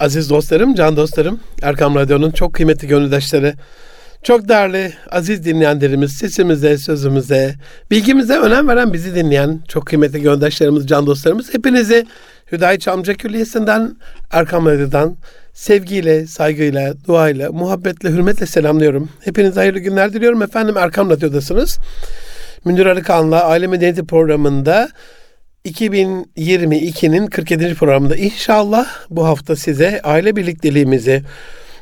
Aziz dostlarım, can dostlarım, Erkam Radyo'nun çok kıymetli gönüldaşları, çok değerli, aziz dinleyenlerimiz, sesimize, sözümüze, bilgimize önem veren bizi dinleyen çok kıymetli gönüldaşlarımız, can dostlarımız, hepinizi Hüdayi Çamca Külliyesi'nden, Erkam Radyo'dan sevgiyle, saygıyla, duayla, muhabbetle, hürmetle selamlıyorum. Hepinize hayırlı günler diliyorum. Efendim Erkam Radyo'dasınız. Münir Arıkan'la Aile Medeniyeti programında 2022'nin 47. programında inşallah bu hafta size aile birlikteliğimizi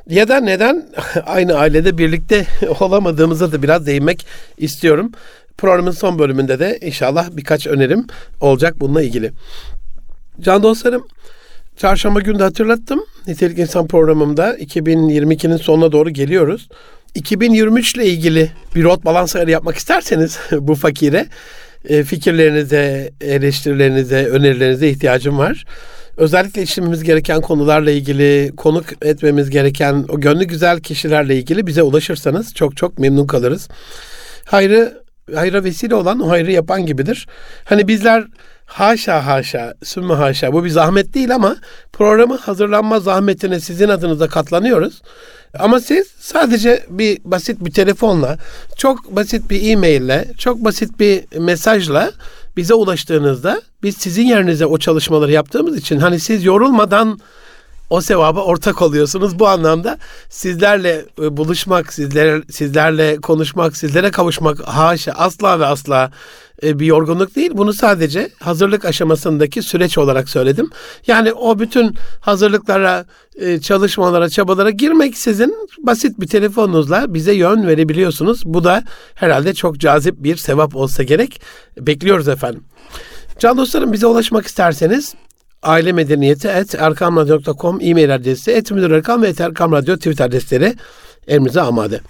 ya da neden aynı ailede birlikte olamadığımıza da biraz değinmek istiyorum. Programın son bölümünde de inşallah birkaç önerim olacak bununla ilgili. Can dostlarım, çarşamba günü de hatırlattım. Nitelik İnsan programımda 2022'nin sonuna doğru geliyoruz. 2023 ile ilgili bir rot balans ayarı yapmak isterseniz bu fakire e, fikirlerinize, eleştirilerinize, önerilerinize ihtiyacım var. Özellikle işlememiz gereken konularla ilgili, konuk etmemiz gereken o gönlü güzel kişilerle ilgili bize ulaşırsanız çok çok memnun kalırız. Hayrı, hayra vesile olan o hayrı yapan gibidir. Hani bizler haşa haşa, sümme haşa bu bir zahmet değil ama programı hazırlanma zahmetine sizin adınıza katlanıyoruz. Ama siz sadece bir basit bir telefonla, çok basit bir e-maille, çok basit bir mesajla bize ulaştığınızda biz sizin yerinize o çalışmaları yaptığımız için hani siz yorulmadan o sevaba ortak oluyorsunuz. Bu anlamda sizlerle e, buluşmak, sizler, sizlerle konuşmak, sizlere kavuşmak haşa asla ve asla e, bir yorgunluk değil. Bunu sadece hazırlık aşamasındaki süreç olarak söyledim. Yani o bütün hazırlıklara, e, çalışmalara, çabalara girmek sizin basit bir telefonunuzla bize yön verebiliyorsunuz. Bu da herhalde çok cazip bir sevap olsa gerek. Bekliyoruz efendim. Can dostlarım bize ulaşmak isterseniz aile medeniyeti et erkamradyo.com e-mail adresi et müdür erkam ve et erkam radyo twitter adresleri elimize amade.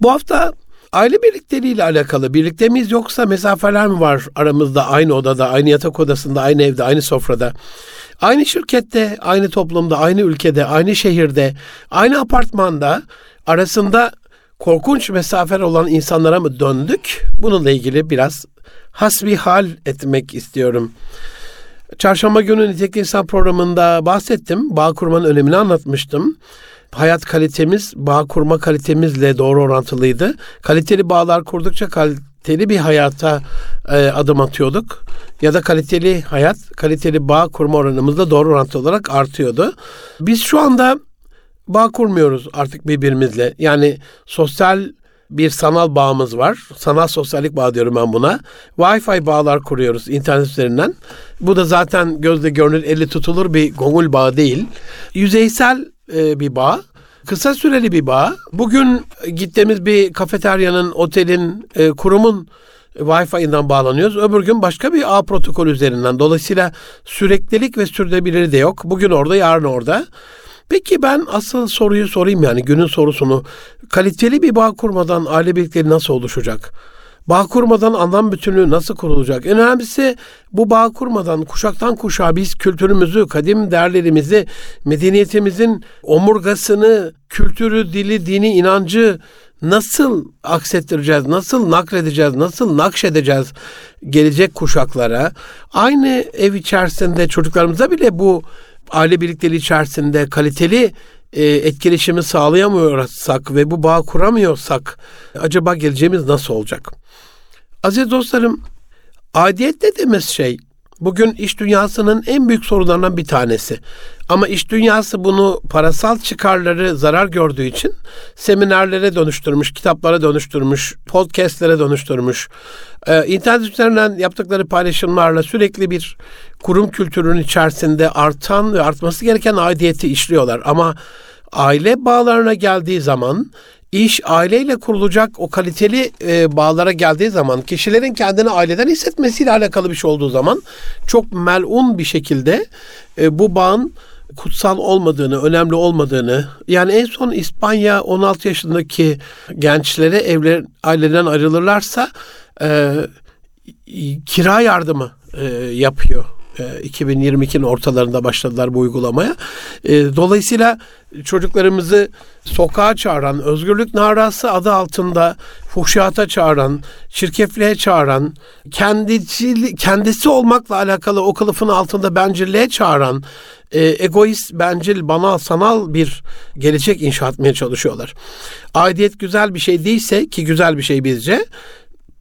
Bu hafta aile birlikteliği ile alakalı birlikte miyiz yoksa mesafeler mi var aramızda aynı odada, aynı yatak odasında, aynı evde, aynı sofrada? Aynı şirkette, aynı toplumda, aynı ülkede, aynı şehirde, aynı apartmanda arasında korkunç mesafeler olan insanlara mı döndük? Bununla ilgili biraz hasbihal etmek istiyorum. Çarşamba günü Nitelikli İnsan programında bahsettim. Bağ kurmanın önemini anlatmıştım. Hayat kalitemiz, bağ kurma kalitemizle doğru orantılıydı. Kaliteli bağlar kurdukça kaliteli bir hayata e, adım atıyorduk. Ya da kaliteli hayat, kaliteli bağ kurma oranımızda doğru orantılı olarak artıyordu. Biz şu anda bağ kurmuyoruz artık birbirimizle. Yani sosyal bir sanal bağımız var. Sanal sosyallik bağ diyorum ben buna. Wi-Fi bağlar kuruyoruz internet üzerinden. Bu da zaten gözle görünür, elle tutulur bir gongul bağı değil. Yüzeysel e, bir bağ. Kısa süreli bir bağ. Bugün gittiğimiz bir kafeteryanın, otelin, e, kurumun Wi-Fi'den bağlanıyoruz. Öbür gün başka bir ağ protokolü üzerinden. Dolayısıyla süreklilik ve sürdürülebilirliği de yok. Bugün orada, yarın orada. Peki ben asıl soruyu sorayım yani günün sorusunu. Kaliteli bir bağ kurmadan aile birlikleri nasıl oluşacak? Bağ kurmadan anlam bütünlüğü nasıl kurulacak? En önemlisi bu bağ kurmadan kuşaktan kuşağa biz kültürümüzü, kadim değerlerimizi, medeniyetimizin omurgasını, kültürü, dili, dini, inancı nasıl aksettireceğiz, nasıl nakledeceğiz, nasıl nakşedeceğiz gelecek kuşaklara? Aynı ev içerisinde çocuklarımıza bile bu aile birlikteliği içerisinde kaliteli e, etkileşimi sağlayamıyorsak ve bu bağ kuramıyorsak acaba geleceğimiz nasıl olacak? Aziz dostlarım, adiyet dediğimiz şey bugün iş dünyasının en büyük sorunlarından bir tanesi. Ama iş dünyası bunu parasal çıkarları zarar gördüğü için seminerlere dönüştürmüş, kitaplara dönüştürmüş, podcastlere dönüştürmüş. Ee, internet üzerinden yaptıkları paylaşımlarla sürekli bir kurum kültürünün içerisinde artan ve artması gereken aidiyeti işliyorlar. Ama aile bağlarına geldiği zaman iş aileyle kurulacak o kaliteli e, bağlara geldiği zaman kişilerin kendini aileden hissetmesiyle alakalı bir şey olduğu zaman çok melun bir şekilde e, bu bağın kutsal olmadığını, önemli olmadığını yani en son İspanya 16 yaşındaki gençlere evler aileden ayrılırlarsa e, kira yardımı e, yapıyor 2022'nin e, ortalarında başladılar bu uygulamaya. E, dolayısıyla çocuklarımızı sokağa çağıran, özgürlük narası adı altında fuhşiyata çağıran, çirkefliğe çağıran, kendisi, kendisi olmakla alakalı o kılıfın altında bencilliğe çağıran e, egoist, bencil, banal, sanal bir gelecek inşa etmeye çalışıyorlar. Aidiyet güzel bir şey değilse ki güzel bir şey bizce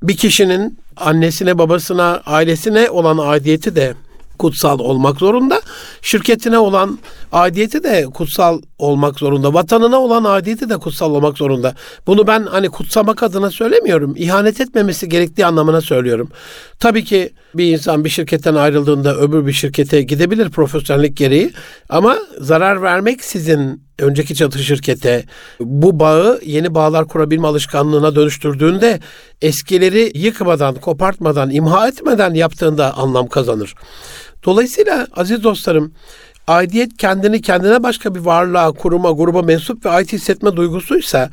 bir kişinin annesine, babasına, ailesine olan aidiyeti de kutsal olmak zorunda. Şirketine olan aidiyeti de kutsal olmak zorunda. Vatanına olan aidiyeti de kutsal olmak zorunda. Bunu ben hani kutsamak adına söylemiyorum. İhanet etmemesi gerektiği anlamına söylüyorum. Tabii ki bir insan bir şirketten ayrıldığında öbür bir şirkete gidebilir profesyonellik gereği. Ama zarar vermek sizin önceki çatı şirkete bu bağı yeni bağlar kurabilme alışkanlığına dönüştürdüğünde eskileri yıkmadan, kopartmadan, imha etmeden yaptığında anlam kazanır. Dolayısıyla aziz dostlarım aidiyet kendini kendine başka bir varlığa, kuruma, gruba mensup ve ait hissetme duygusuysa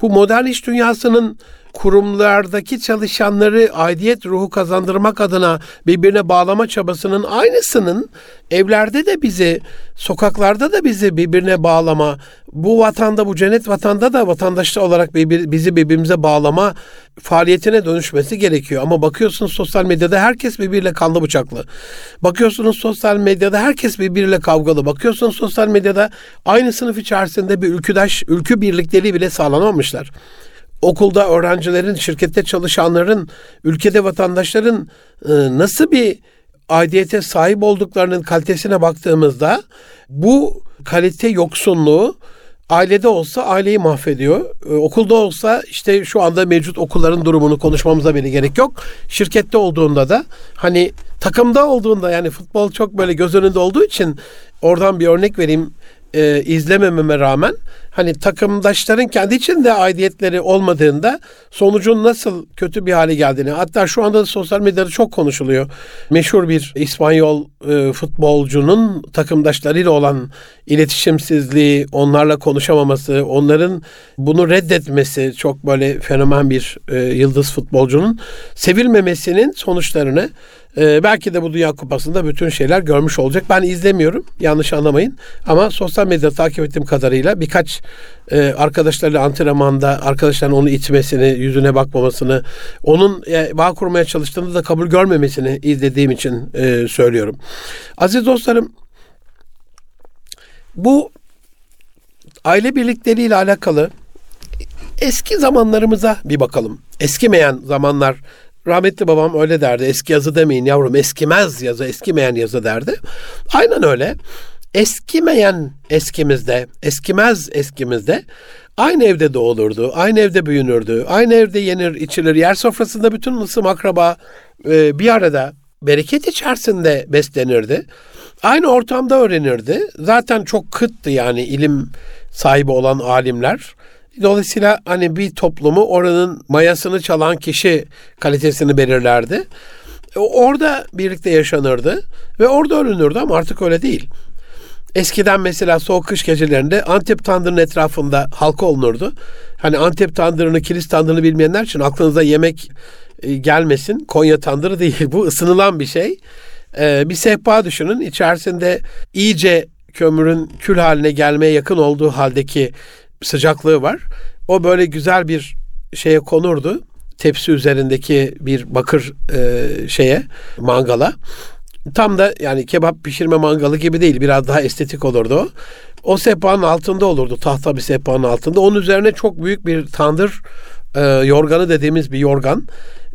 bu modern iş dünyasının kurumlardaki çalışanları aidiyet ruhu kazandırmak adına birbirine bağlama çabasının aynısının evlerde de bizi, sokaklarda da bizi birbirine bağlama, bu vatanda, bu cennet vatanda da vatandaşlar olarak bizi birbirimize bağlama faaliyetine dönüşmesi gerekiyor. Ama bakıyorsunuz sosyal medyada herkes birbiriyle kanlı bıçaklı. Bakıyorsunuz sosyal medyada herkes birbiriyle kavgalı. Bakıyorsunuz sosyal medyada aynı sınıf içerisinde bir ülküdaş, ülkü birlikleri bile sağlanamamışlar okulda öğrencilerin, şirkette çalışanların, ülkede vatandaşların e, nasıl bir aidiyete sahip olduklarının kalitesine baktığımızda bu kalite yoksunluğu ailede olsa aileyi mahvediyor. Ee, okulda olsa işte şu anda mevcut okulların durumunu konuşmamıza bile gerek yok. Şirkette olduğunda da hani takımda olduğunda yani futbol çok böyle göz önünde olduğu için oradan bir örnek vereyim e, izlemememe rağmen hani takımdaşların kendi içinde aidiyetleri olmadığında sonucun nasıl kötü bir hale geldiğini hatta şu anda da sosyal medyada çok konuşuluyor. Meşhur bir İspanyol e, futbolcunun takımdaşlarıyla olan iletişimsizliği, onlarla konuşamaması, onların bunu reddetmesi çok böyle fenomen bir e, yıldız futbolcunun sevilmemesinin sonuçlarını ee, belki de bu Dünya Kupası'nda bütün şeyler görmüş olacak. Ben izlemiyorum. Yanlış anlamayın. Ama sosyal medyada takip ettiğim kadarıyla birkaç e, arkadaşlarıyla antrenmanda arkadaşların onu itmesini, yüzüne bakmamasını, onun e, bağ kurmaya çalıştığında da kabul görmemesini izlediğim için e, söylüyorum. Aziz dostlarım bu aile birlikleriyle alakalı eski zamanlarımıza bir bakalım. Eskimeyen zamanlar Rahmetli babam öyle derdi. Eski yazı demeyin yavrum eskimez yazı, eskimeyen yazı derdi. Aynen öyle. Eskimeyen eskimizde, eskimez eskimizde aynı evde doğulurdu, aynı evde büyünürdü, aynı evde yenir, içilir. Yer sofrasında bütün ısım akraba e, bir arada bereket içerisinde beslenirdi. Aynı ortamda öğrenirdi. Zaten çok kıttı yani ilim sahibi olan alimler. Dolayısıyla hani bir toplumu oranın mayasını çalan kişi kalitesini belirlerdi. E, orada birlikte yaşanırdı ve orada ölünürdü ama artık öyle değil. Eskiden mesela soğuk kış gecelerinde Antep tandırının etrafında halka olunurdu. Hani Antep tandırını, kilis tandırını bilmeyenler için aklınıza yemek e, gelmesin. Konya tandırı değil. Bu ısınılan bir şey. Ee, bir sehpa düşünün. İçerisinde iyice kömürün kül haline gelmeye yakın olduğu haldeki sıcaklığı var. O böyle güzel bir şeye konurdu. Tepsi üzerindeki bir bakır e, şeye, mangala. Tam da yani kebap pişirme mangalı gibi değil. Biraz daha estetik olurdu o. O sehpanın altında olurdu. Tahta bir sehpanın altında. Onun üzerine çok büyük bir tandır e, yorganı dediğimiz bir yorgan.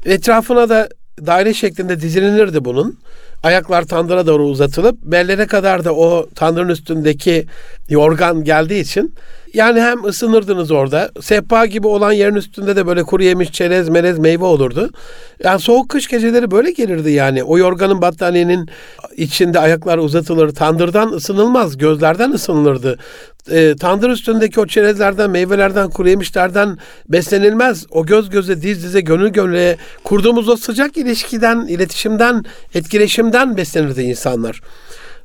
Etrafına da daire şeklinde dizilinirdi bunun. Ayaklar tandıra doğru uzatılıp bellere kadar da o tandırın üstündeki yorgan geldiği için yani hem ısınırdınız orada. Sehpa gibi olan yerin üstünde de böyle kuru yemiş, çerez, melez, meyve olurdu. Yani soğuk kış geceleri böyle gelirdi yani. O yorganın battaniyenin içinde ayaklar uzatılır. Tandırdan ısınılmaz, gözlerden ısınılırdı. E, tandır üstündeki o çerezlerden, meyvelerden, kuru yemişlerden beslenilmez. O göz göze, diz dize, gönül gönüle kurduğumuz o sıcak ilişkiden, iletişimden, etkileşimden beslenirdi insanlar.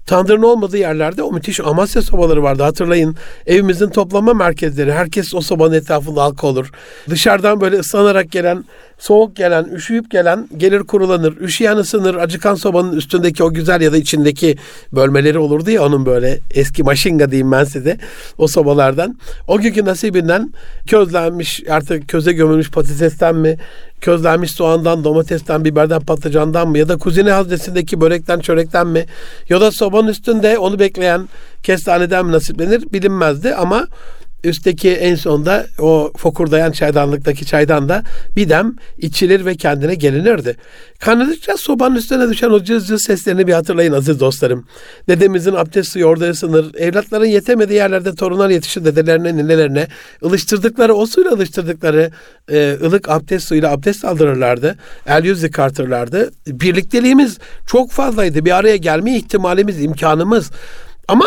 Tandırın olmadığı yerlerde o müthiş Amasya sobaları vardı hatırlayın. Evimizin toplama merkezleri. Herkes o sobanın etrafında halka olur. Dışarıdan böyle ıslanarak gelen, soğuk gelen, üşüyüp gelen gelir kurulanır. Üşüyen ısınır. Acıkan sobanın üstündeki o güzel ya da içindeki bölmeleri olurdu ya onun böyle eski maşinga diyeyim ben size o sobalardan. O günkü nasibinden közlenmiş artık köze gömülmüş patatesten mi közlenmiş soğandan, domatesten, biberden, patlıcandan mı ya da kuzine haznesindeki börekten, çörekten mi? Ya da sobanın üstünde onu bekleyen kestaneden mi nasiplenir? Bilinmezdi ama üstteki en sonda o fokurdayan çaydanlıktaki çaydan da bir dem içilir ve kendine gelinirdi. Kaynadıkça sobanın üstüne düşen o cız cız seslerini bir hatırlayın aziz dostlarım. Dedemizin abdest suyu orada ısınır. Evlatların yetemediği yerlerde torunlar yetişir dedelerine, ninelerine. ılıştırdıkları, o suyla ılıştırdıkları e, ılık abdest suyuyla abdest aldırırlardı. El yüz yıkartırlardı. Birlikteliğimiz çok fazlaydı. Bir araya gelme ihtimalimiz, imkanımız. Ama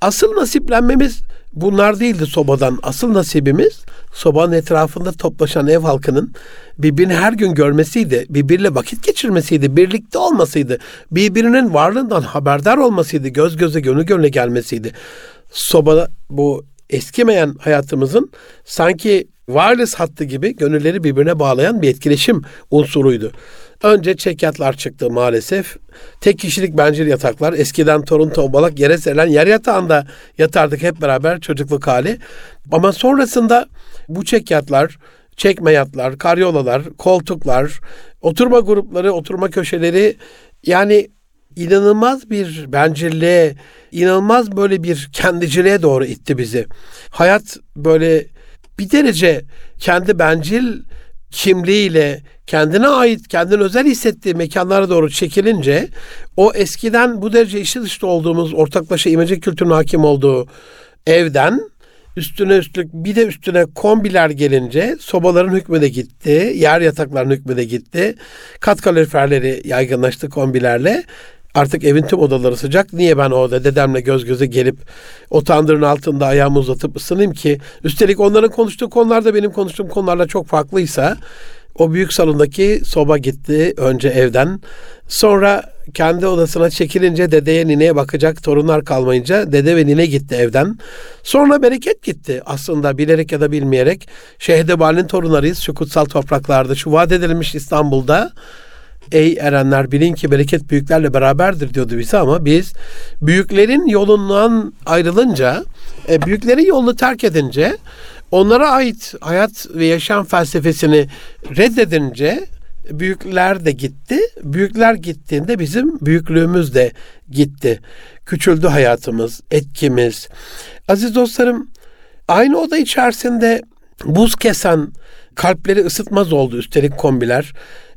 asıl nasiplenmemiz bunlar değildi sobadan. Asıl nasibimiz sobanın etrafında toplaşan ev halkının birbirini her gün görmesiydi. Birbiriyle vakit geçirmesiydi. Birlikte olmasıydı. Birbirinin varlığından haberdar olmasıydı. Göz göze gönül gönüle gelmesiydi. Soba bu eskimeyen hayatımızın sanki wireless hattı gibi gönülleri birbirine bağlayan bir etkileşim unsuruydu. Önce çekyatlar çıktı maalesef. Tek kişilik bencil yataklar. Eskiden torun tombalak yere serilen yer yatağında yatardık hep beraber çocukluk hali. Ama sonrasında bu çekyatlar, çekme yatlar, karyolalar, koltuklar, oturma grupları, oturma köşeleri yani inanılmaz bir bencilliğe, inanılmaz böyle bir kendiciliğe doğru itti bizi. Hayat böyle bir derece kendi bencil kimliğiyle kendine ait, kendine özel hissettiği mekanlara doğru çekilince o eskiden bu derece işi dışta olduğumuz ortaklaşa imece kültürünün hakim olduğu evden üstüne üstlük bir de üstüne kombiler gelince sobaların hükmü de gitti, yer yatakların hükmü de gitti. Kat kaloriferleri yaygınlaştı kombilerle. Artık evin tüm odaları sıcak. Niye ben orada dedemle göz göze gelip o tandırın altında ayağımı uzatıp ısınayım ki? Üstelik onların konuştuğu konular da benim konuştuğum konularla çok farklıysa o büyük salondaki soba gitti önce evden. Sonra kendi odasına çekilince dedeye nineye bakacak torunlar kalmayınca dede ve nine gitti evden. Sonra bereket gitti aslında bilerek ya da bilmeyerek. Şehdebal'in torunlarıyız şu kutsal topraklarda şu vaat edilmiş İstanbul'da. Ey erenler bilin ki bereket büyüklerle beraberdir diyordu bize ama biz büyüklerin yolundan ayrılınca, e, büyüklerin yolunu terk edince onlara ait hayat ve yaşam felsefesini reddedince büyükler de gitti. Büyükler gittiğinde bizim büyüklüğümüz de gitti. Küçüldü hayatımız, etkimiz. Aziz dostlarım, aynı oda içerisinde buz kesen, kalpleri ısıtmaz oldu üstelik kombiler.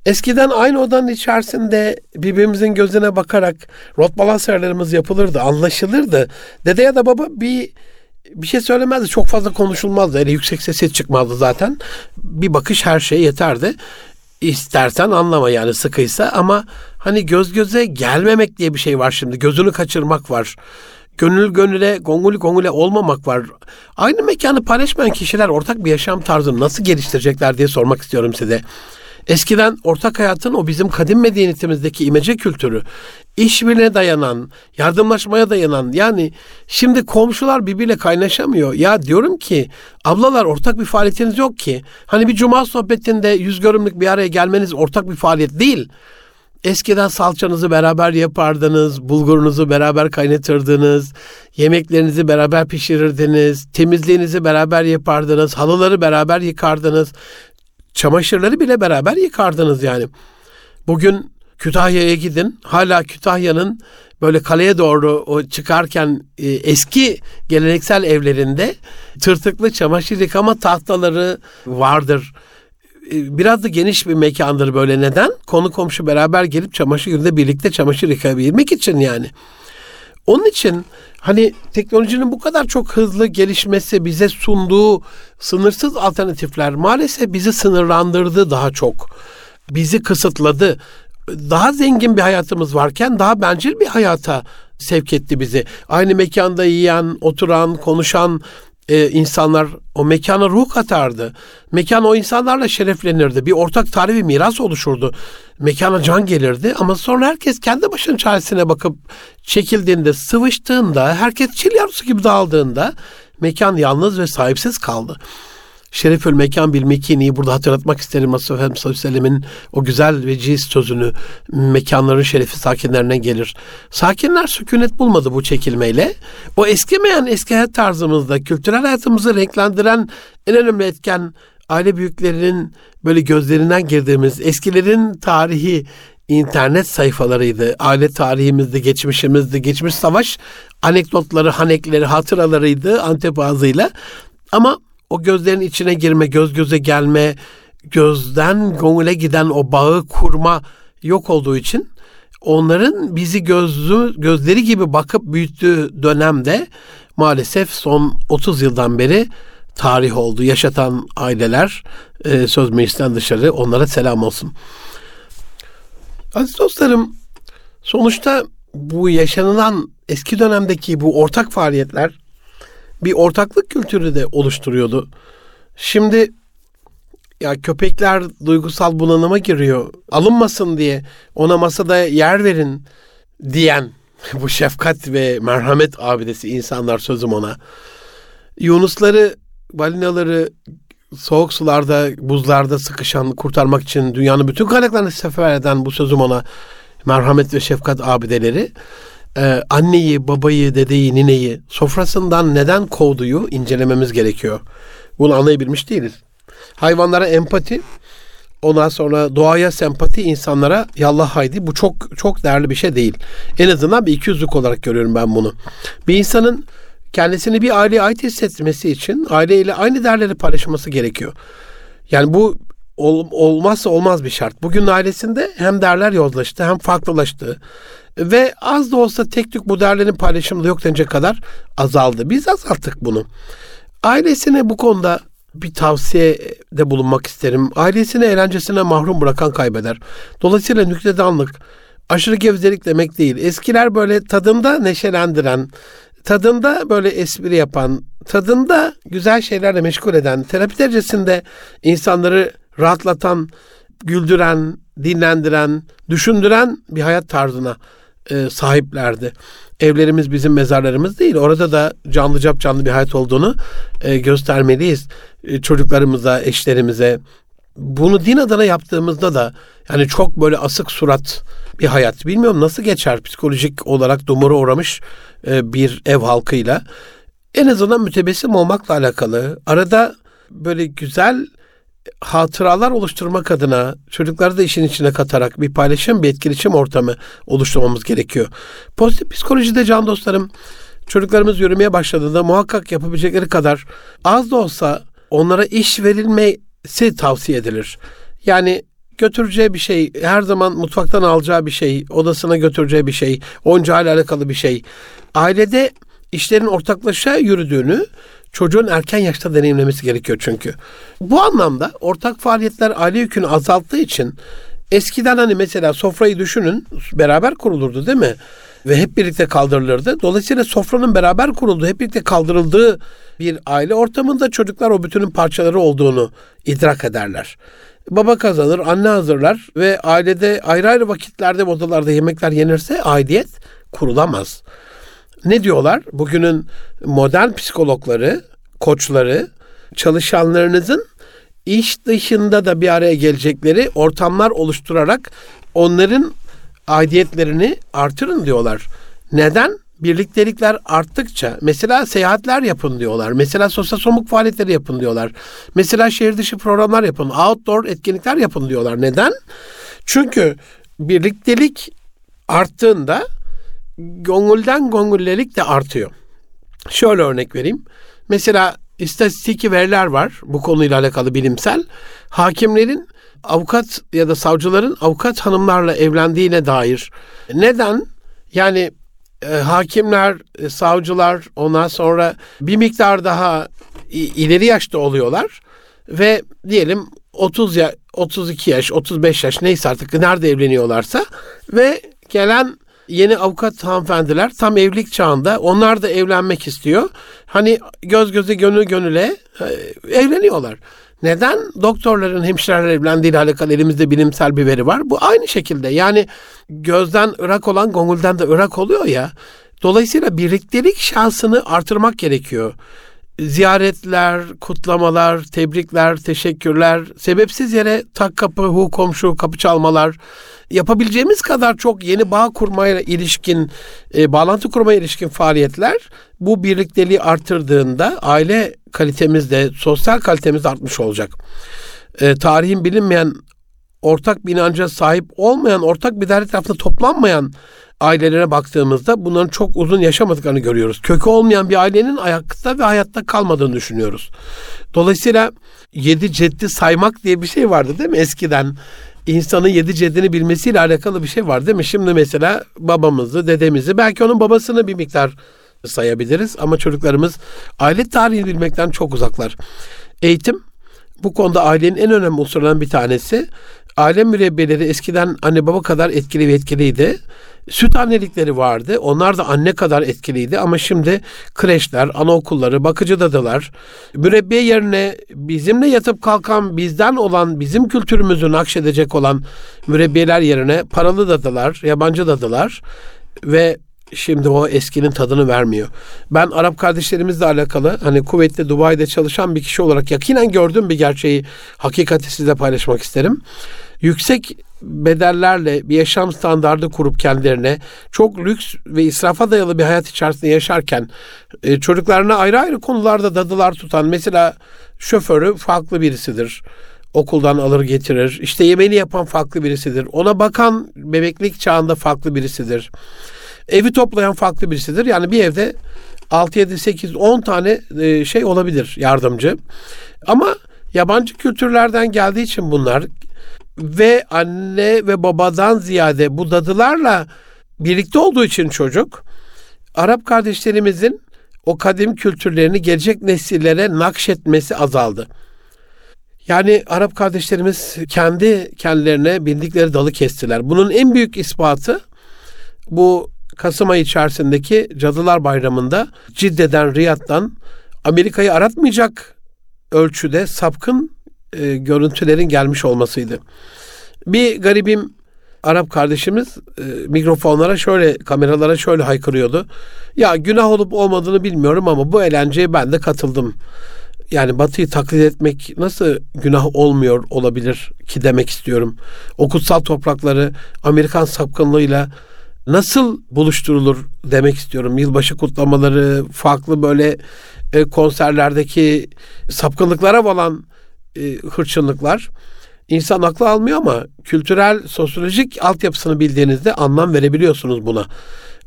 Eskiden aynı odanın içerisinde birbirimizin gözüne bakarak rot balans yapılırdı, anlaşılırdı. Dede ya da baba bir bir şey söylemezdi. Çok fazla konuşulmazdı. Öyle yüksek sesi çıkmazdı zaten. Bir bakış her şeye yeterdi. İstersen anlama yani sıkıysa ama hani göz göze gelmemek diye bir şey var şimdi. Gözünü kaçırmak var. Gönül gönüle, gonguli gongule olmamak var. Aynı mekanı paylaşmayan kişiler ortak bir yaşam tarzını nasıl geliştirecekler diye sormak istiyorum size. Eskiden ortak hayatın o bizim kadim medeniyetimizdeki imece kültürü, işbirliğine dayanan, yardımlaşmaya dayanan yani şimdi komşular birbiriyle kaynaşamıyor. Ya diyorum ki ablalar ortak bir faaliyetiniz yok ki. Hani bir cuma sohbetinde yüz görümlük bir araya gelmeniz ortak bir faaliyet değil. Eskiden salçanızı beraber yapardınız, bulgurunuzu beraber kaynatırdınız, yemeklerinizi beraber pişirirdiniz, temizliğinizi beraber yapardınız, halıları beraber yıkardınız. Çamaşırları bile beraber yıkardınız yani. Bugün Kütahya'ya gidin. Hala Kütahya'nın böyle kaleye doğru o çıkarken e, eski geleneksel evlerinde tırtıklı çamaşır yıkama tahtaları vardır. E, biraz da geniş bir mekandır böyle neden? Konu komşu beraber gelip çamaşır günde birlikte çamaşır yıkayabilmek için yani. Onun için hani teknolojinin bu kadar çok hızlı gelişmesi bize sunduğu sınırsız alternatifler maalesef bizi sınırlandırdı daha çok. Bizi kısıtladı. Daha zengin bir hayatımız varken daha bencil bir hayata sevk etti bizi. Aynı mekanda yiyen, oturan, konuşan e, insanlar o mekana ruh katardı. Mekan o insanlarla şereflenirdi. Bir ortak tarihi miras oluşurdu. Mekana can gelirdi ama sonra herkes kendi başının çaresine bakıp çekildiğinde, sıvıştığında, herkes çil yavrusu gibi dağıldığında mekan yalnız ve sahipsiz kaldı. Şerefül mekan bil mekiniyi burada hatırlatmak isterim Mustafa Efendimiz Aleyhisselam'ın o güzel ve ciz sözünü mekanların şerefi sakinlerine gelir. Sakinler sükunet bulmadı bu çekilmeyle. O eskimeyen eski hayat tarzımızda kültürel hayatımızı renklendiren en önemli etken aile büyüklerinin böyle gözlerinden girdiğimiz eskilerin tarihi internet sayfalarıydı. Aile tarihimizde, geçmişimizde, geçmiş savaş anekdotları, hanekleri, hatıralarıydı Antep ağzıyla. Ama o gözlerin içine girme, göz göze gelme, gözden gönüle giden o bağı kurma yok olduğu için onların bizi gözlü, gözleri gibi bakıp büyüttüğü dönemde maalesef son 30 yıldan beri tarih oldu. Yaşatan aileler e, söz meclisten dışarı onlara selam olsun. Aziz dostlarım sonuçta bu yaşanılan eski dönemdeki bu ortak faaliyetler bir ortaklık kültürü de oluşturuyordu. Şimdi ya köpekler duygusal bunalıma giriyor. Alınmasın diye ona masada yer verin diyen bu şefkat ve merhamet abidesi insanlar sözüm ona. Yunusları, balinaları soğuk sularda, buzlarda sıkışan kurtarmak için dünyanın bütün kaynaklarını sefer eden bu sözüm ona merhamet ve şefkat abideleri e, anneyi, babayı, dedeyi, nineyi sofrasından neden kovduğu incelememiz gerekiyor. Bunu anlayabilmiş değiliz. Hayvanlara empati, ondan sonra doğaya sempati, insanlara yallah haydi. Bu çok çok değerli bir şey değil. En azından bir ikiyüzlük olarak görüyorum ben bunu. Bir insanın kendisini bir aileye ait hissetmesi için aileyle aynı değerleri paylaşması gerekiyor. Yani bu ol, olmazsa olmaz bir şart. Bugün ailesinde hem değerler yozlaştı hem farklılaştı. Ve az da olsa tek tük bu değerlerin paylaşımı yok denecek kadar azaldı. Biz azalttık bunu. Ailesine bu konuda bir tavsiyede bulunmak isterim. Ailesini eğlencesine mahrum bırakan kaybeder. Dolayısıyla nüktedanlık aşırı gevzelik demek değil. Eskiler böyle tadında neşelendiren, tadında böyle espri yapan, tadında güzel şeylerle meşgul eden, terapi derecesinde insanları rahatlatan, güldüren, dinlendiren, düşündüren bir hayat tarzına e, sahiplerdi. Evlerimiz bizim mezarlarımız değil. Orada da canlı cap canlı bir hayat olduğunu e, göstermeliyiz. E, çocuklarımıza, eşlerimize. Bunu din adına yaptığımızda da yani çok böyle asık surat bir hayat. Bilmiyorum nasıl geçer psikolojik olarak dumura uğramış e, bir ev halkıyla. En azından mütebessim olmakla alakalı. Arada böyle güzel hatıralar oluşturmak adına çocukları da işin içine katarak bir paylaşım, bir etkileşim ortamı oluşturmamız gerekiyor. Pozitif psikolojide can dostlarım çocuklarımız yürümeye başladığında muhakkak yapabilecekleri kadar az da olsa onlara iş verilmesi tavsiye edilir. Yani götüreceği bir şey, her zaman mutfaktan alacağı bir şey, odasına götüreceği bir şey, oyuncağıyla alakalı bir şey. Ailede işlerin ortaklaşa yürüdüğünü çocuğun erken yaşta deneyimlemesi gerekiyor çünkü. Bu anlamda ortak faaliyetler aile yükünü azalttığı için eskiden hani mesela sofrayı düşünün beraber kurulurdu değil mi? Ve hep birlikte kaldırılırdı. Dolayısıyla sofranın beraber kurulduğu, hep birlikte kaldırıldığı bir aile ortamında çocuklar o bütünün parçaları olduğunu idrak ederler. Baba kazanır, anne hazırlar ve ailede ayrı ayrı vakitlerde odalarda yemekler yenirse aidiyet kurulamaz ne diyorlar? Bugünün modern psikologları, koçları, çalışanlarınızın iş dışında da bir araya gelecekleri ortamlar oluşturarak onların aidiyetlerini artırın diyorlar. Neden? Birliktelikler arttıkça mesela seyahatler yapın diyorlar. Mesela sosyal somuk faaliyetleri yapın diyorlar. Mesela şehir dışı programlar yapın. Outdoor etkinlikler yapın diyorlar. Neden? Çünkü birliktelik arttığında gongulden gongullelik de artıyor. Şöyle örnek vereyim. Mesela istatistiki veriler var bu konuyla alakalı bilimsel. Hakimlerin avukat ya da savcıların avukat hanımlarla evlendiğine dair. Neden? Yani e, hakimler, e, savcılar ondan sonra bir miktar daha ileri yaşta oluyorlar ve diyelim 30 ya 32 yaş, 35 yaş neyse artık nerede evleniyorlarsa ve gelen yeni avukat hanımefendiler tam evlilik çağında onlar da evlenmek istiyor. Hani göz göze gönül gönüle e, evleniyorlar. Neden? Doktorların hemşireler evlendiğiyle alakalı elimizde bilimsel bir veri var. Bu aynı şekilde yani gözden ırak olan gongulden de ırak oluyor ya. Dolayısıyla birliktelik şansını artırmak gerekiyor. Ziyaretler, kutlamalar, tebrikler, teşekkürler, sebepsiz yere tak kapı, hu komşu, kapı çalmalar, yapabileceğimiz kadar çok yeni bağ kurmaya ilişkin, e, bağlantı kurmaya ilişkin faaliyetler bu birlikteliği artırdığında, aile kalitemiz de sosyal kalitemiz de artmış olacak. E, tarihin bilinmeyen ortak bir inanca sahip olmayan, ortak bir değer etrafında toplanmayan ailelere baktığımızda bunların çok uzun yaşamadıklarını görüyoruz. Kökü olmayan bir ailenin ayakta ve hayatta kalmadığını düşünüyoruz. Dolayısıyla yedi ceddi saymak diye bir şey vardı değil mi eskiden? insanın yedi ceddini bilmesiyle alakalı bir şey var değil mi? Şimdi mesela babamızı, dedemizi, belki onun babasını bir miktar sayabiliriz ama çocuklarımız aile tarihini bilmekten çok uzaklar. Eğitim bu konuda ailenin en önemli unsurlarından bir tanesi. Aile mürebbiyeleri eskiden anne baba kadar etkili ve etkiliydi. Süt annelikleri vardı. Onlar da anne kadar etkiliydi ama şimdi kreşler, anaokulları, bakıcı dadılar, mürebbiye yerine bizimle yatıp kalkan, bizden olan, bizim kültürümüzü nakşedecek olan mürebbiyeler yerine paralı dadılar, yabancı dadılar ve şimdi o eskinin tadını vermiyor. Ben Arap kardeşlerimizle alakalı hani kuvvetli Dubai'de çalışan bir kişi olarak yakinen gördüğüm bir gerçeği hakikati size paylaşmak isterim. Yüksek bedellerle bir yaşam standardı kurup kendilerine çok lüks ve israfa dayalı bir hayat içerisinde yaşarken e, çocuklarına ayrı ayrı konularda dadılar tutan mesela şoförü farklı birisidir okuldan alır getirir. İşte yemeğini yapan farklı birisidir. Ona bakan bebeklik çağında farklı birisidir. Evi toplayan farklı birisidir. Yani bir evde 6, 7, 8, 10 tane e, şey olabilir yardımcı. Ama yabancı kültürlerden geldiği için bunlar ve anne ve babadan ziyade bu dadılarla birlikte olduğu için çocuk Arap kardeşlerimizin o kadim kültürlerini gelecek nesillere nakşetmesi azaldı. Yani Arap kardeşlerimiz kendi kendilerine bildikleri dalı kestiler. Bunun en büyük ispatı bu Kasım ayı içerisindeki Cadılar Bayramı'nda Cidde'den, Riyad'dan Amerika'yı aratmayacak ölçüde sapkın e, görüntülerin gelmiş olmasıydı. Bir garibim Arap kardeşimiz e, mikrofonlara şöyle, kameralara şöyle haykırıyordu. Ya günah olup olmadığını bilmiyorum ama bu eğlenceye ben de katıldım. Yani Batı'yı taklit etmek nasıl günah olmuyor olabilir ki demek istiyorum. O kutsal toprakları Amerikan sapkınlığıyla nasıl buluşturulur demek istiyorum. Yılbaşı kutlamaları, farklı böyle e, konserlerdeki sapkınlıklara olan e, hırçınlıklar insan aklı almıyor ama kültürel, sosyolojik altyapısını bildiğinizde anlam verebiliyorsunuz buna.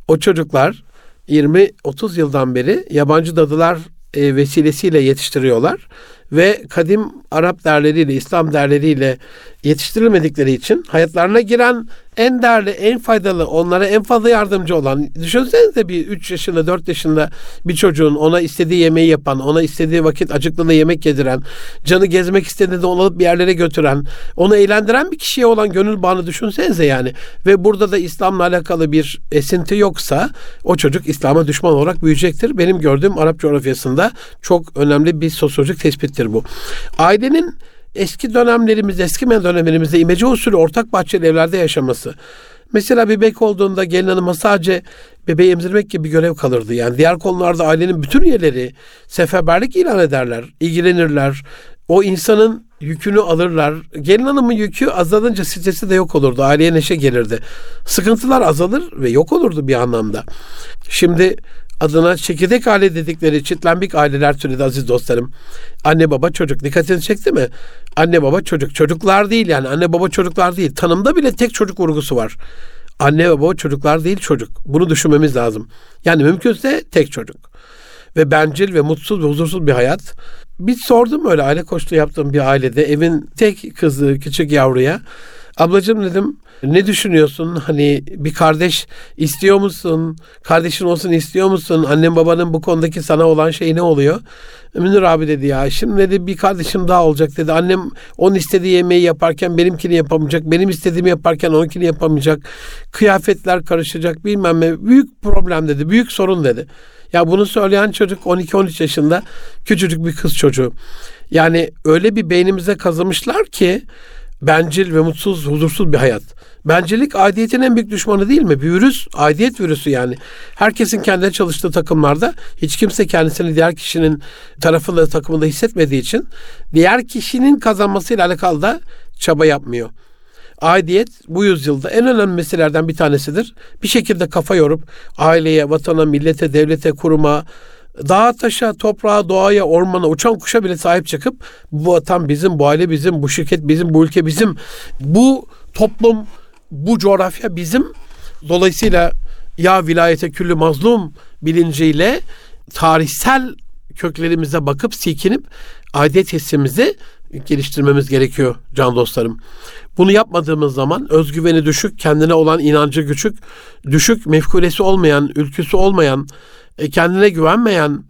O çocuklar 20-30 yıldan beri yabancı dadılar e, vesilesiyle yetiştiriyorlar ve kadim Arap derleriyle, İslam derleriyle yetiştirilmedikleri için hayatlarına giren en değerli, en faydalı, onlara en fazla yardımcı olan, düşünsenize bir 3 yaşında, 4 yaşında bir çocuğun ona istediği yemeği yapan, ona istediği vakit acıklığında yemek yediren, canı gezmek istediğinde onu alıp bir yerlere götüren, onu eğlendiren bir kişiye olan gönül bağını düşünsenize yani. Ve burada da İslam'la alakalı bir esinti yoksa o çocuk İslam'a düşman olarak büyüyecektir. Benim gördüğüm Arap coğrafyasında çok önemli bir sosyolojik tespittir bu. Ailenin eski dönemlerimizde, eski dönemlerimizde imece usulü ortak bahçeli evlerde yaşaması. Mesela bebek olduğunda gelin hanıma sadece bebeği emzirmek gibi görev kalırdı. Yani diğer konularda ailenin bütün üyeleri seferberlik ilan ederler, ilgilenirler. O insanın yükünü alırlar. Gelin hanımın yükü azalınca stresi de yok olurdu. Aileye neşe gelirdi. Sıkıntılar azalır ve yok olurdu bir anlamda. Şimdi adına çekirdek aile dedikleri çitlembik aileler türedi aziz dostlarım. Anne baba çocuk dikkatini çekti mi? Anne baba çocuk. Çocuklar değil yani anne baba çocuklar değil. Tanımda bile tek çocuk vurgusu var. Anne baba çocuklar değil çocuk. Bunu düşünmemiz lazım. Yani mümkünse tek çocuk. Ve bencil ve mutsuz ve huzursuz bir hayat. Bir sordum öyle aile koçluğu yaptığım bir ailede evin tek kızı küçük yavruya. Ablacığım dedim ne düşünüyorsun? Hani bir kardeş istiyor musun? Kardeşin olsun istiyor musun? Annem babanın bu konudaki sana olan şey ne oluyor? Münir abi dedi ya şimdi dedi bir kardeşim daha olacak dedi. Annem onun istediği yemeği yaparken benimkini yapamayacak. Benim istediğimi yaparken onunkini yapamayacak. Kıyafetler karışacak bilmem ne. Büyük problem dedi. Büyük sorun dedi. Ya bunu söyleyen çocuk 12-13 yaşında küçücük bir kız çocuğu. Yani öyle bir beynimize kazımışlar ki bencil ve mutsuz, huzursuz bir hayat. Bencillik aidiyetin en büyük düşmanı değil mi? Bir virüs, aidiyet virüsü yani. Herkesin kendine çalıştığı takımlarda hiç kimse kendisini diğer kişinin tarafında takımında hissetmediği için diğer kişinin kazanmasıyla alakalı da çaba yapmıyor. Aidiyet bu yüzyılda en önemli meselelerden bir tanesidir. Bir şekilde kafa yorup aileye, vatana, millete, devlete, kuruma, dağa taşa, toprağa, doğaya, ormana, uçan kuşa bile sahip çıkıp bu vatan bizim, bu aile bizim, bu şirket bizim, bu ülke bizim, bu toplum, bu coğrafya bizim. Dolayısıyla ya vilayete küllü mazlum bilinciyle tarihsel köklerimize bakıp silkinip aidiyet hissimizi geliştirmemiz gerekiyor can dostlarım. Bunu yapmadığımız zaman özgüveni düşük, kendine olan inancı küçük, düşük, mefkulesi olmayan, ülküsü olmayan, e, kendine güvenmeyen,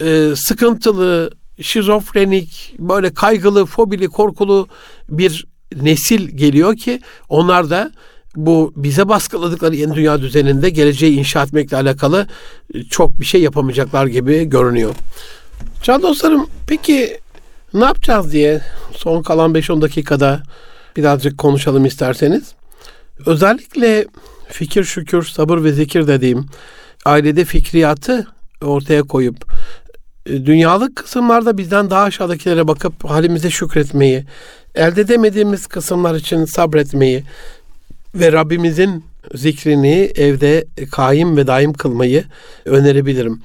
e, sıkıntılı, şizofrenik, böyle kaygılı, fobili, korkulu bir nesil geliyor ki onlar da bu bize baskıladıkları yeni dünya düzeninde geleceği inşa etmekle alakalı çok bir şey yapamayacaklar gibi görünüyor. Can dostlarım peki ne yapacağız diye son kalan 5-10 dakikada birazcık konuşalım isterseniz. Özellikle fikir, şükür, sabır ve zikir dediğim ailede fikriyatı ortaya koyup e, dünyalık kısımlarda bizden daha aşağıdakilere bakıp halimize şükretmeyi, elde edemediğimiz kısımlar için sabretmeyi ve Rabbimizin zikrini evde kaim ve daim kılmayı önerebilirim.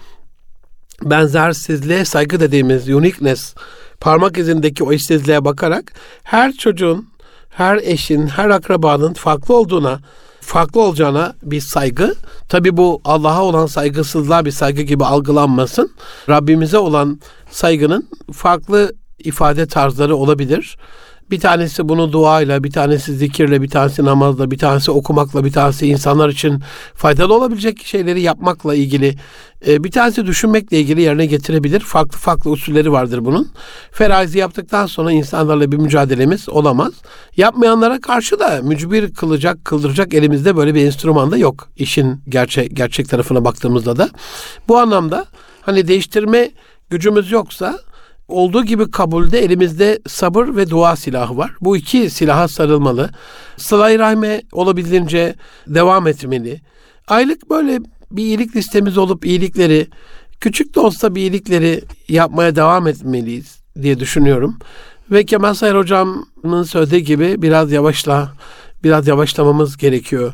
Benzersizliğe saygı dediğimiz uniqueness, parmak izindeki o eşsizliğe bakarak her çocuğun, her eşin, her akrabanın farklı olduğuna farklı olacağına bir saygı. Tabi bu Allah'a olan saygısızlığa bir saygı gibi algılanmasın. Rabbimize olan saygının farklı ifade tarzları olabilir. Bir tanesi bunu duayla, bir tanesi zikirle, bir tanesi namazla, bir tanesi okumakla, bir tanesi insanlar için faydalı olabilecek şeyleri yapmakla ilgili, e, bir tanesi düşünmekle ilgili yerine getirebilir. Farklı farklı usulleri vardır bunun. Ferazi yaptıktan sonra insanlarla bir mücadelemiz olamaz. Yapmayanlara karşı da mücbir kılacak, kıldıracak elimizde böyle bir enstrüman da yok. İşin gerçek, gerçek tarafına baktığımızda da. Bu anlamda hani değiştirme gücümüz yoksa olduğu gibi kabulde elimizde sabır ve dua silahı var. Bu iki silaha sarılmalı. Sıla-i rahme olabildiğince devam etmeli. Aylık böyle bir iyilik listemiz olup iyilikleri, küçük de olsa bir iyilikleri yapmaya devam etmeliyiz diye düşünüyorum. Ve Kemal Sayar Hocam'ın söylediği gibi biraz yavaşla, biraz yavaşlamamız gerekiyor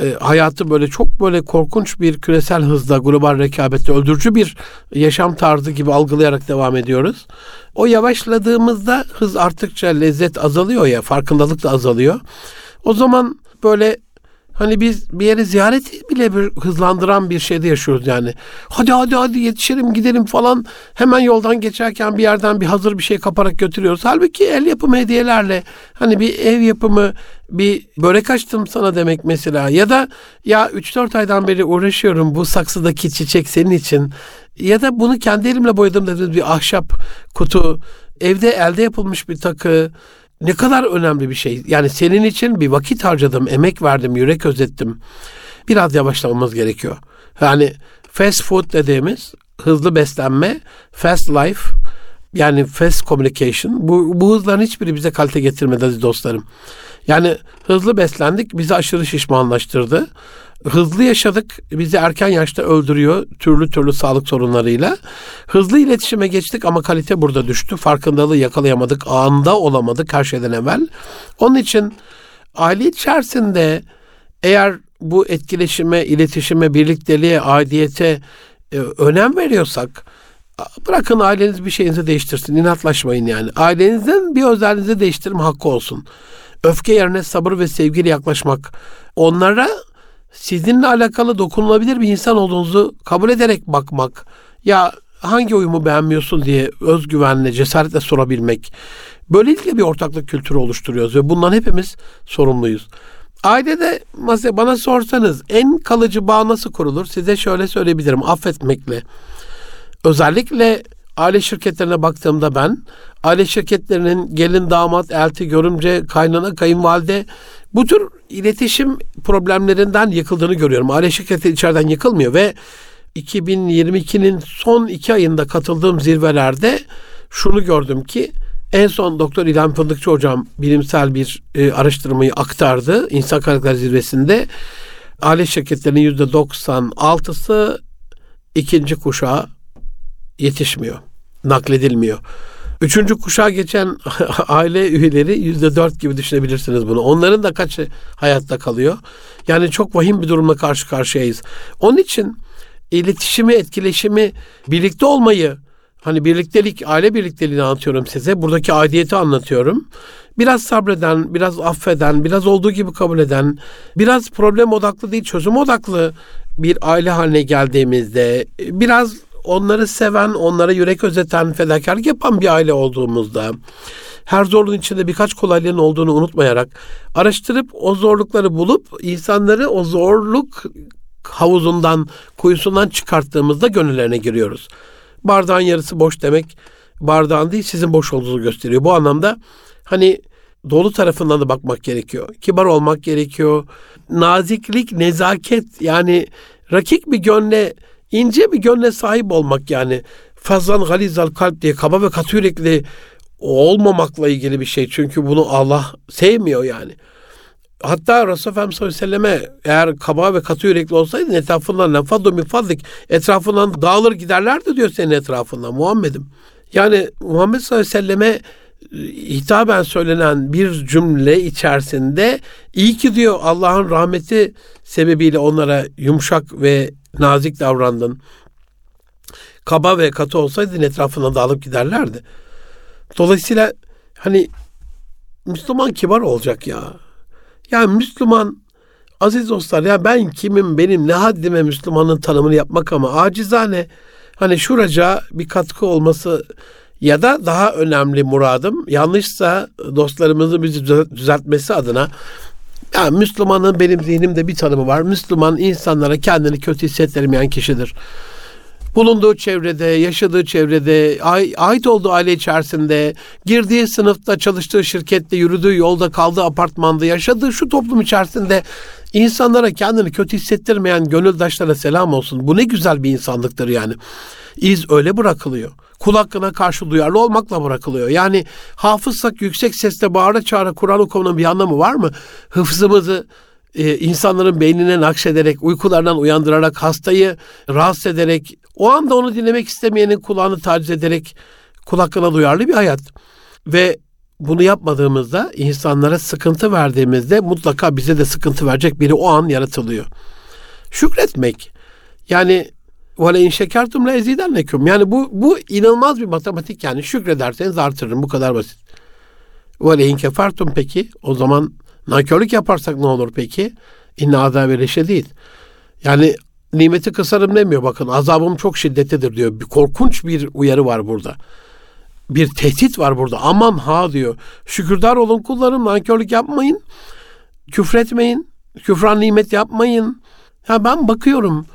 e, hayatı böyle çok böyle korkunç bir küresel hızda global rekabette öldürücü bir yaşam tarzı gibi algılayarak devam ediyoruz. O yavaşladığımızda hız arttıkça lezzet azalıyor ya farkındalık da azalıyor. O zaman böyle Hani biz bir yere ziyaret bile bir hızlandıran bir şeyde yaşıyoruz yani. Hadi hadi hadi yetişelim gidelim falan. Hemen yoldan geçerken bir yerden bir hazır bir şey kaparak götürüyoruz. Halbuki el yapımı hediyelerle hani bir ev yapımı bir börek açtım sana demek mesela. Ya da ya 3-4 aydan beri uğraşıyorum bu saksıdaki çiçek senin için. Ya da bunu kendi elimle boyadım dediğimiz bir ahşap kutu. Evde elde yapılmış bir takı ne kadar önemli bir şey. Yani senin için bir vakit harcadım, emek verdim, yürek özettim. Biraz yavaşlamamız gerekiyor. Yani fast food dediğimiz hızlı beslenme, fast life yani fast communication bu, bu hızların hiçbiri bize kalite getirmedi aziz dostlarım. Yani hızlı beslendik bizi aşırı şişmanlaştırdı hızlı yaşadık. Bizi erken yaşta öldürüyor türlü türlü sağlık sorunlarıyla. Hızlı iletişime geçtik ama kalite burada düştü. Farkındalığı yakalayamadık. Anda olamadık her şeyden evvel. Onun için aile içerisinde eğer bu etkileşime, iletişime, birlikteliğe, aidiyete e, önem veriyorsak bırakın aileniz bir şeyinizi değiştirsin. inatlaşmayın yani. Ailenizin bir özelliğinizi değiştirme hakkı olsun. Öfke yerine sabır ve sevgiyle yaklaşmak. Onlara sizinle alakalı dokunulabilir bir insan olduğunuzu kabul ederek bakmak. Ya hangi oyumu beğenmiyorsun diye özgüvenle, cesaretle sorabilmek. Böylelikle bir ortaklık kültürü oluşturuyoruz ve bundan hepimiz sorumluyuz. Ailede mesela bana sorsanız en kalıcı bağ nasıl kurulur? Size şöyle söyleyebilirim affetmekle. Özellikle aile şirketlerine baktığımda ben aile şirketlerinin gelin damat elti görümce kaynana kayınvalide bu tür iletişim problemlerinden yıkıldığını görüyorum. Aile şirketi içeriden yıkılmıyor ve 2022'nin son iki ayında katıldığım zirvelerde şunu gördüm ki en son Doktor İlhan Fındıkçı hocam bilimsel bir e, araştırmayı aktardı insan kaynakları zirvesinde. Aile şirketlerinin yüzde 96'sı ikinci kuşağa yetişmiyor, nakledilmiyor. Üçüncü kuşağa geçen aile üyeleri yüzde dört gibi düşünebilirsiniz bunu. Onların da kaçı hayatta kalıyor? Yani çok vahim bir durumla karşı karşıyayız. Onun için iletişimi, etkileşimi, birlikte olmayı, hani birliktelik, aile birlikteliğini anlatıyorum size. Buradaki aidiyeti anlatıyorum. Biraz sabreden, biraz affeden, biraz olduğu gibi kabul eden, biraz problem odaklı değil, çözüm odaklı bir aile haline geldiğimizde, biraz onları seven, onlara yürek özeten, fedakarlık yapan bir aile olduğumuzda, her zorluğun içinde birkaç kolaylığın olduğunu unutmayarak araştırıp o zorlukları bulup insanları o zorluk havuzundan, kuyusundan çıkarttığımızda gönüllerine giriyoruz. Bardağın yarısı boş demek bardağın değil sizin boş olduğunu gösteriyor. Bu anlamda hani dolu tarafından da bakmak gerekiyor. Kibar olmak gerekiyor. Naziklik, nezaket yani rakik bir gönle, ince bir gönle sahip olmak yani. Fazlan galizal kalp diye kaba ve katı yürekli olmamakla ilgili bir şey. Çünkü bunu Allah sevmiyor yani. Hatta Resulullah sallallahu aleyhi ve selleme eğer kaba ve katı yürekli olsaydın etrafından lafadu min etrafından dağılır giderlerdi diyor senin etrafından Muhammed'im. Yani Muhammed sallallahu aleyhi ve selleme hitaben söylenen bir cümle içerisinde iyi ki diyor Allah'ın rahmeti sebebiyle onlara yumuşak ve nazik davrandın. Kaba ve katı olsaydın etrafından dağılıp giderlerdi. Dolayısıyla hani Müslüman kibar olacak ya. Yani Müslüman aziz dostlar ya ben kimim benim ne haddime Müslümanın tanımını yapmak ama acizane hani şuraca bir katkı olması ya da daha önemli muradım yanlışsa dostlarımızı bizi düzeltmesi adına ya Müslümanın benim zihnimde bir tanımı var. Müslüman insanlara kendini kötü hissettirmeyen kişidir bulunduğu çevrede, yaşadığı çevrede, ait olduğu aile içerisinde, girdiği sınıfta, çalıştığı şirkette, yürüdüğü yolda, kaldığı apartmanda, yaşadığı şu toplum içerisinde insanlara kendini kötü hissettirmeyen gönüldaşlara selam olsun. Bu ne güzel bir insanlıktır yani. İz öyle bırakılıyor. Kul hakkına karşı duyarlı olmakla bırakılıyor. Yani hafızsak yüksek sesle bağıra çağıra Kur'an okumanın bir anlamı var mı? Hıfzımızı e, insanların beynine nakşederek, uykulardan uyandırarak, hastayı rahatsız ederek, o anda onu dinlemek istemeyenin kulağını taciz ederek kul hakkına duyarlı bir hayat. Ve bunu yapmadığımızda, insanlara sıkıntı verdiğimizde mutlaka bize de sıkıntı verecek biri o an yaratılıyor. Şükretmek. Yani vale in şekertum la ezidennekum. Yani bu bu inanılmaz bir matematik yani şükrederseniz artırırım bu kadar basit. Vale in kefertum peki o zaman Nankörlük yaparsak ne olur peki? İnne azabe değil. Yani nimeti kısarım demiyor bakın azabım çok şiddetlidir diyor. Bir korkunç bir uyarı var burada. Bir tehdit var burada. Aman ha diyor. Şükürdar olun kullarım nankörlük yapmayın. Küfretmeyin. Küfran nimet yapmayın. Ya ben bakıyorum.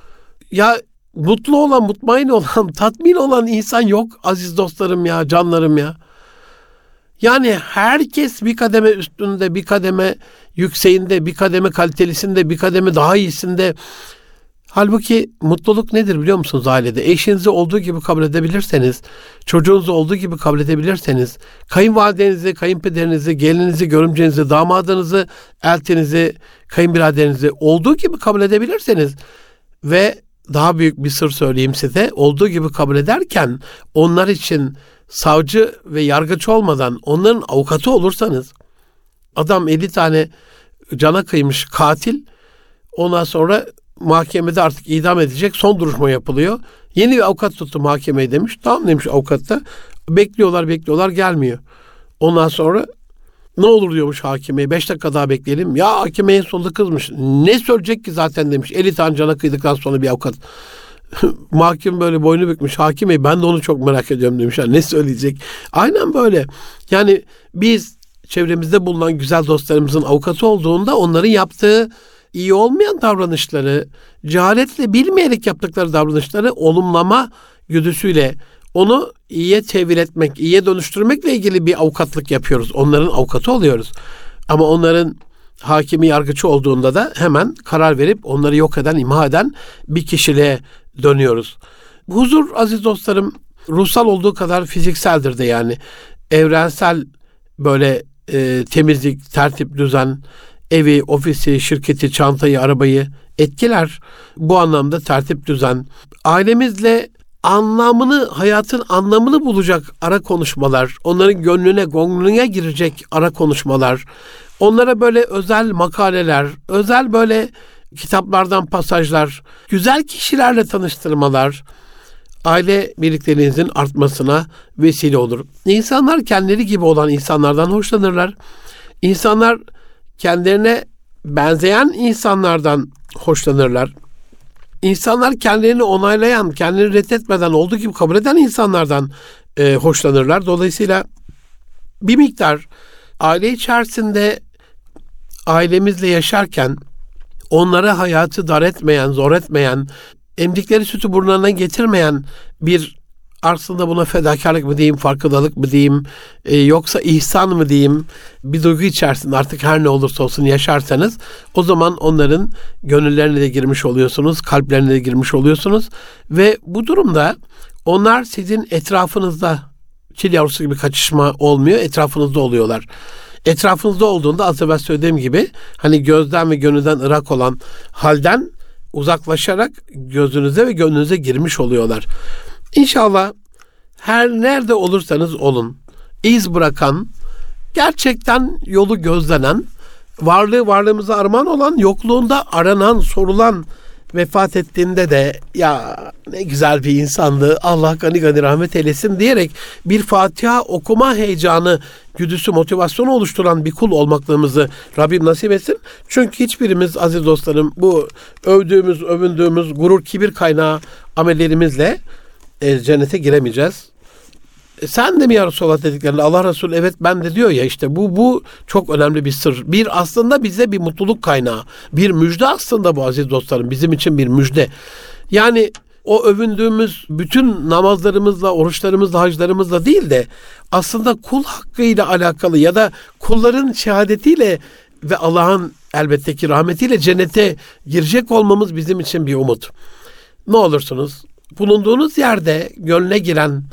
Ya mutlu olan, mutmain olan, tatmin olan insan yok aziz dostlarım ya, canlarım ya. Yani herkes bir kademe üstünde, bir kademe yükseğinde, bir kademe kalitelisinde, bir kademe daha iyisinde. Halbuki mutluluk nedir biliyor musunuz ailede? Eşinizi olduğu gibi kabul edebilirseniz, çocuğunuzu olduğu gibi kabul edebilirseniz, kayınvalidenizi, kayınpederinizi, gelinizi, görümcenizi, damadınızı, eltinizi, kayınbiraderinizi olduğu gibi kabul edebilirseniz ve daha büyük bir sır söyleyeyim size, olduğu gibi kabul ederken onlar için savcı ve yargıç olmadan onların avukatı olursanız adam 50 tane cana kıymış katil ondan sonra mahkemede artık idam edecek son duruşma yapılıyor. Yeni bir avukat tuttu mahkemeye demiş. Tamam demiş avukat da. Bekliyorlar bekliyorlar gelmiyor. Ondan sonra ne olur diyormuş hakimeye. Beş dakika daha bekleyelim. Ya hakime en sonunda kızmış. Ne söyleyecek ki zaten demiş. 50 tane cana kıydıktan sonra bir avukat. mahkum böyle boynu bükmüş hakim ben de onu çok merak ediyorum demiş. Yani ne söyleyecek? Aynen böyle. Yani biz çevremizde bulunan güzel dostlarımızın avukatı olduğunda onların yaptığı iyi olmayan davranışları, cehaletle bilmeyerek yaptıkları davranışları olumlama güdüsüyle onu iyiye tevil etmek, iyiye dönüştürmekle ilgili bir avukatlık yapıyoruz. Onların avukatı oluyoruz. Ama onların hakimi yargıcı olduğunda da hemen karar verip onları yok eden, imha eden bir kişiliğe dönüyoruz. Huzur aziz dostlarım ruhsal olduğu kadar fizikseldir de yani. Evrensel böyle e, temizlik, tertip, düzen, evi, ofisi, şirketi, çantayı, arabayı etkiler. Bu anlamda tertip, düzen. Ailemizle anlamını, hayatın anlamını bulacak ara konuşmalar, onların gönlüne, gönlüne girecek ara konuşmalar, onlara böyle özel makaleler, özel böyle kitaplardan pasajlar, güzel kişilerle tanıştırmalar, aile birlikteliğinizin artmasına vesile olur. İnsanlar kendileri gibi olan insanlardan hoşlanırlar. İnsanlar kendilerine benzeyen insanlardan hoşlanırlar. İnsanlar kendilerini onaylayan, kendini reddetmeden olduğu gibi kabul eden insanlardan e, hoşlanırlar. Dolayısıyla bir miktar aile içerisinde ailemizle yaşarken onlara hayatı dar etmeyen, zor etmeyen, emdikleri sütü burnlarına getirmeyen bir aslında buna fedakarlık mı diyeyim, farkındalık mı diyeyim, e, yoksa ihsan mı diyeyim, bir duygu içerisinde artık her ne olursa olsun yaşarsanız o zaman onların gönüllerine de girmiş oluyorsunuz, kalplerine de girmiş oluyorsunuz ve bu durumda onlar sizin etrafınızda çil yavrusu gibi kaçışma olmuyor, etrafınızda oluyorlar. Etrafınızda olduğunda az evvel söylediğim gibi hani gözden ve gönülden ırak olan halden uzaklaşarak gözünüze ve gönlünüze girmiş oluyorlar. İnşallah her nerede olursanız olun iz bırakan, gerçekten yolu gözlenen, varlığı varlığımıza armağan olan, yokluğunda aranan, sorulan vefat ettiğinde de ya ne güzel bir insandı Allah gani gani rahmet eylesin diyerek bir Fatiha okuma heyecanı güdüsü motivasyonu oluşturan bir kul olmaklığımızı Rabbim nasip etsin. Çünkü hiçbirimiz aziz dostlarım bu övdüğümüz, övündüğümüz gurur, kibir kaynağı amellerimizle e, cennete giremeyeceğiz. E, sen de mi ya Resulallah dediklerinde Allah Resulü evet ben de diyor ya işte bu bu çok önemli bir sır. Bir aslında bize bir mutluluk kaynağı. Bir müjde aslında bu aziz dostlarım bizim için bir müjde. Yani o övündüğümüz bütün namazlarımızla, oruçlarımızla, haclarımızla değil de aslında kul hakkıyla alakalı ya da kulların şehadetiyle ve Allah'ın elbette ki rahmetiyle cennete girecek olmamız bizim için bir umut. Ne olursunuz bulunduğunuz yerde gönlüne giren,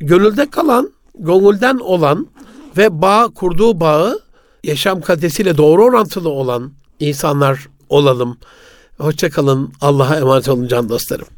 gönülde kalan, gönülden olan ve bağ kurduğu bağı yaşam kalitesiyle doğru orantılı olan insanlar olalım. Hoşçakalın. Allah'a emanet olun can dostlarım.